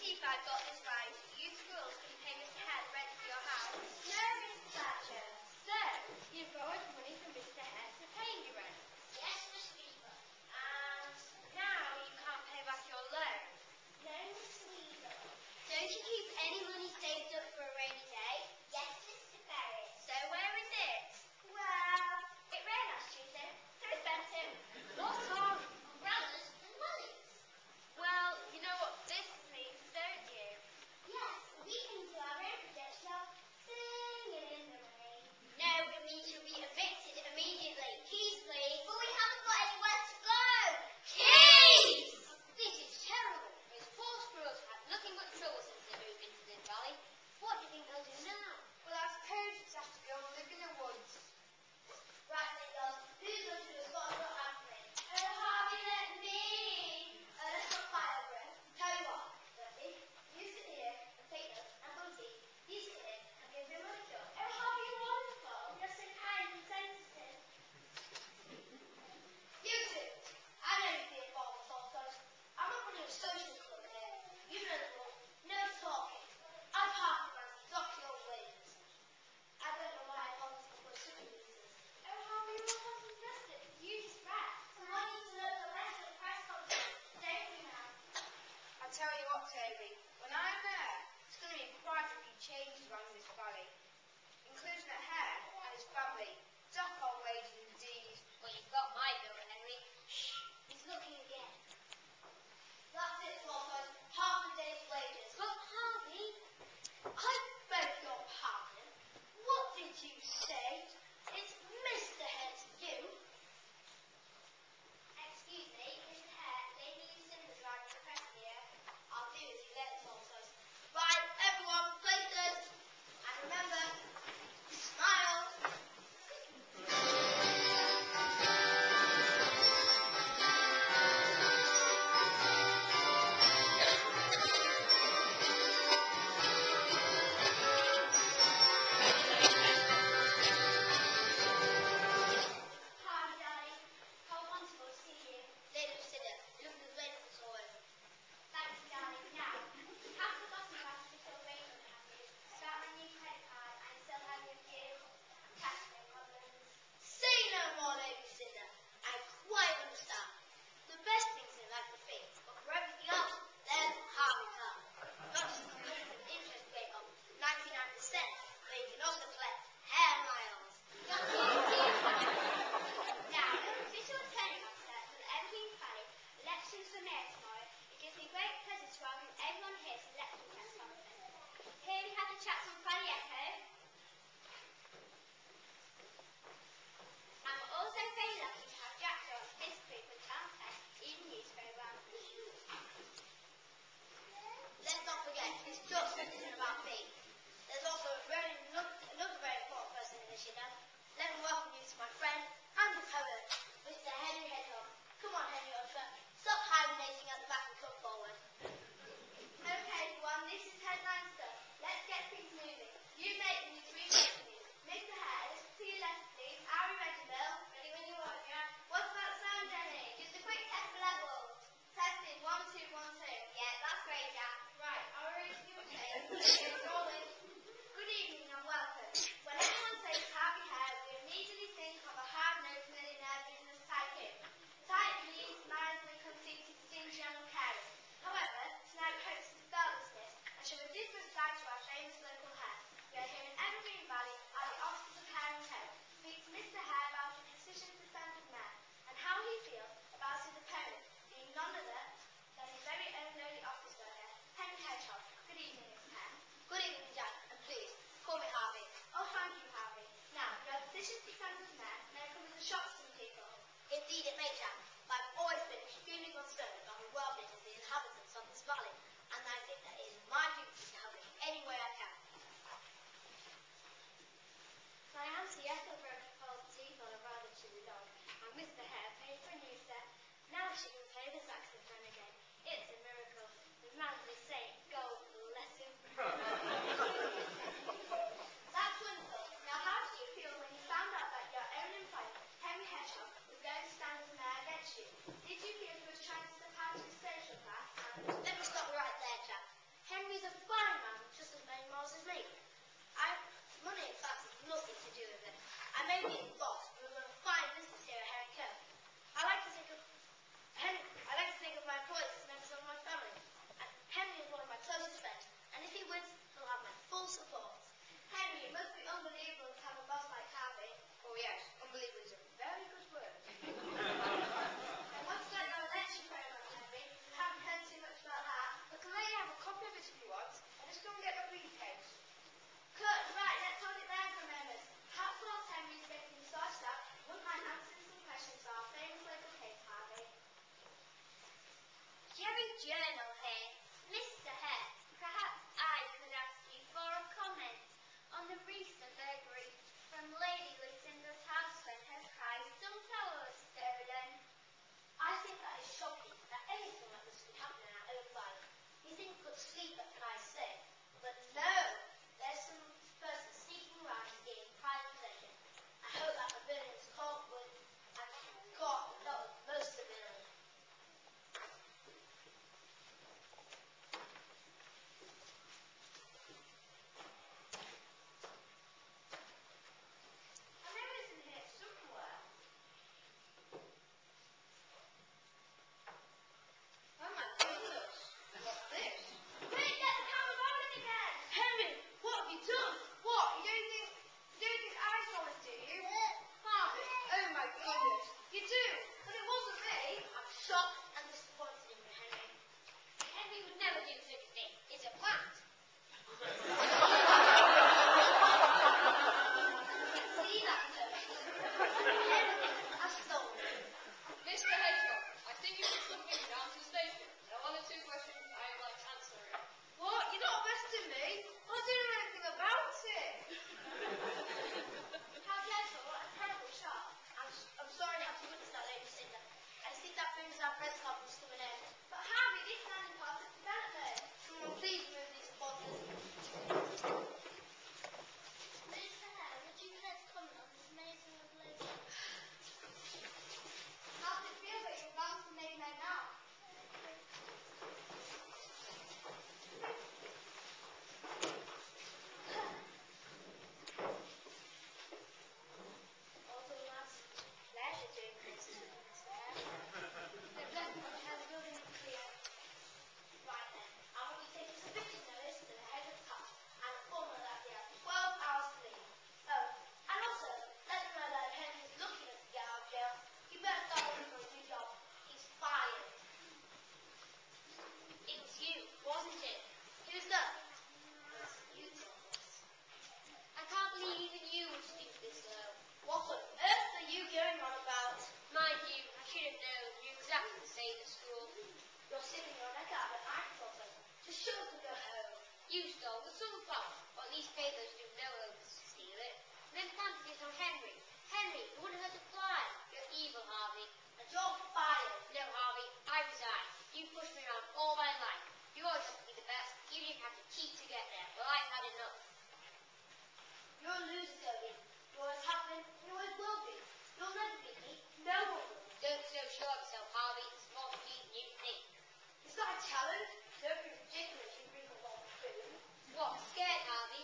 see if I got this right. You squirrels can pay Mr. Hen rent for your house. No, Miss Thatcher. So, you borrowed money from Mr. Hen to pay you rent. Yes, Miss Weaver. And now you can't pay back your loan. No, Miss Weaver. Don't you keep any money saved up for a rainy day? Yes, Miss tell when I'm there, it's going to be quite a few changes question about me. There's also a very, another very important person in this, you know. Let me welcome you to my friend, You stole the some cloth, or at least papers do no hope to steal it. Then planted it on Henry. Henry, you wouldn't hurt a fly. You're evil, Harvey. And you're fired. No, Harvey, I resign. You pushed me around all my life. You always had to be the best. You didn't have to cheat to get there. Well, I've had enough. You're a loser, Duggan. You always have been, you always will be. You'll never be me. No one will. Don't be so sure of yourself, Harvey. It's more for you than you think. Is that a challenge? Don't be ridiculous. What? Scared, are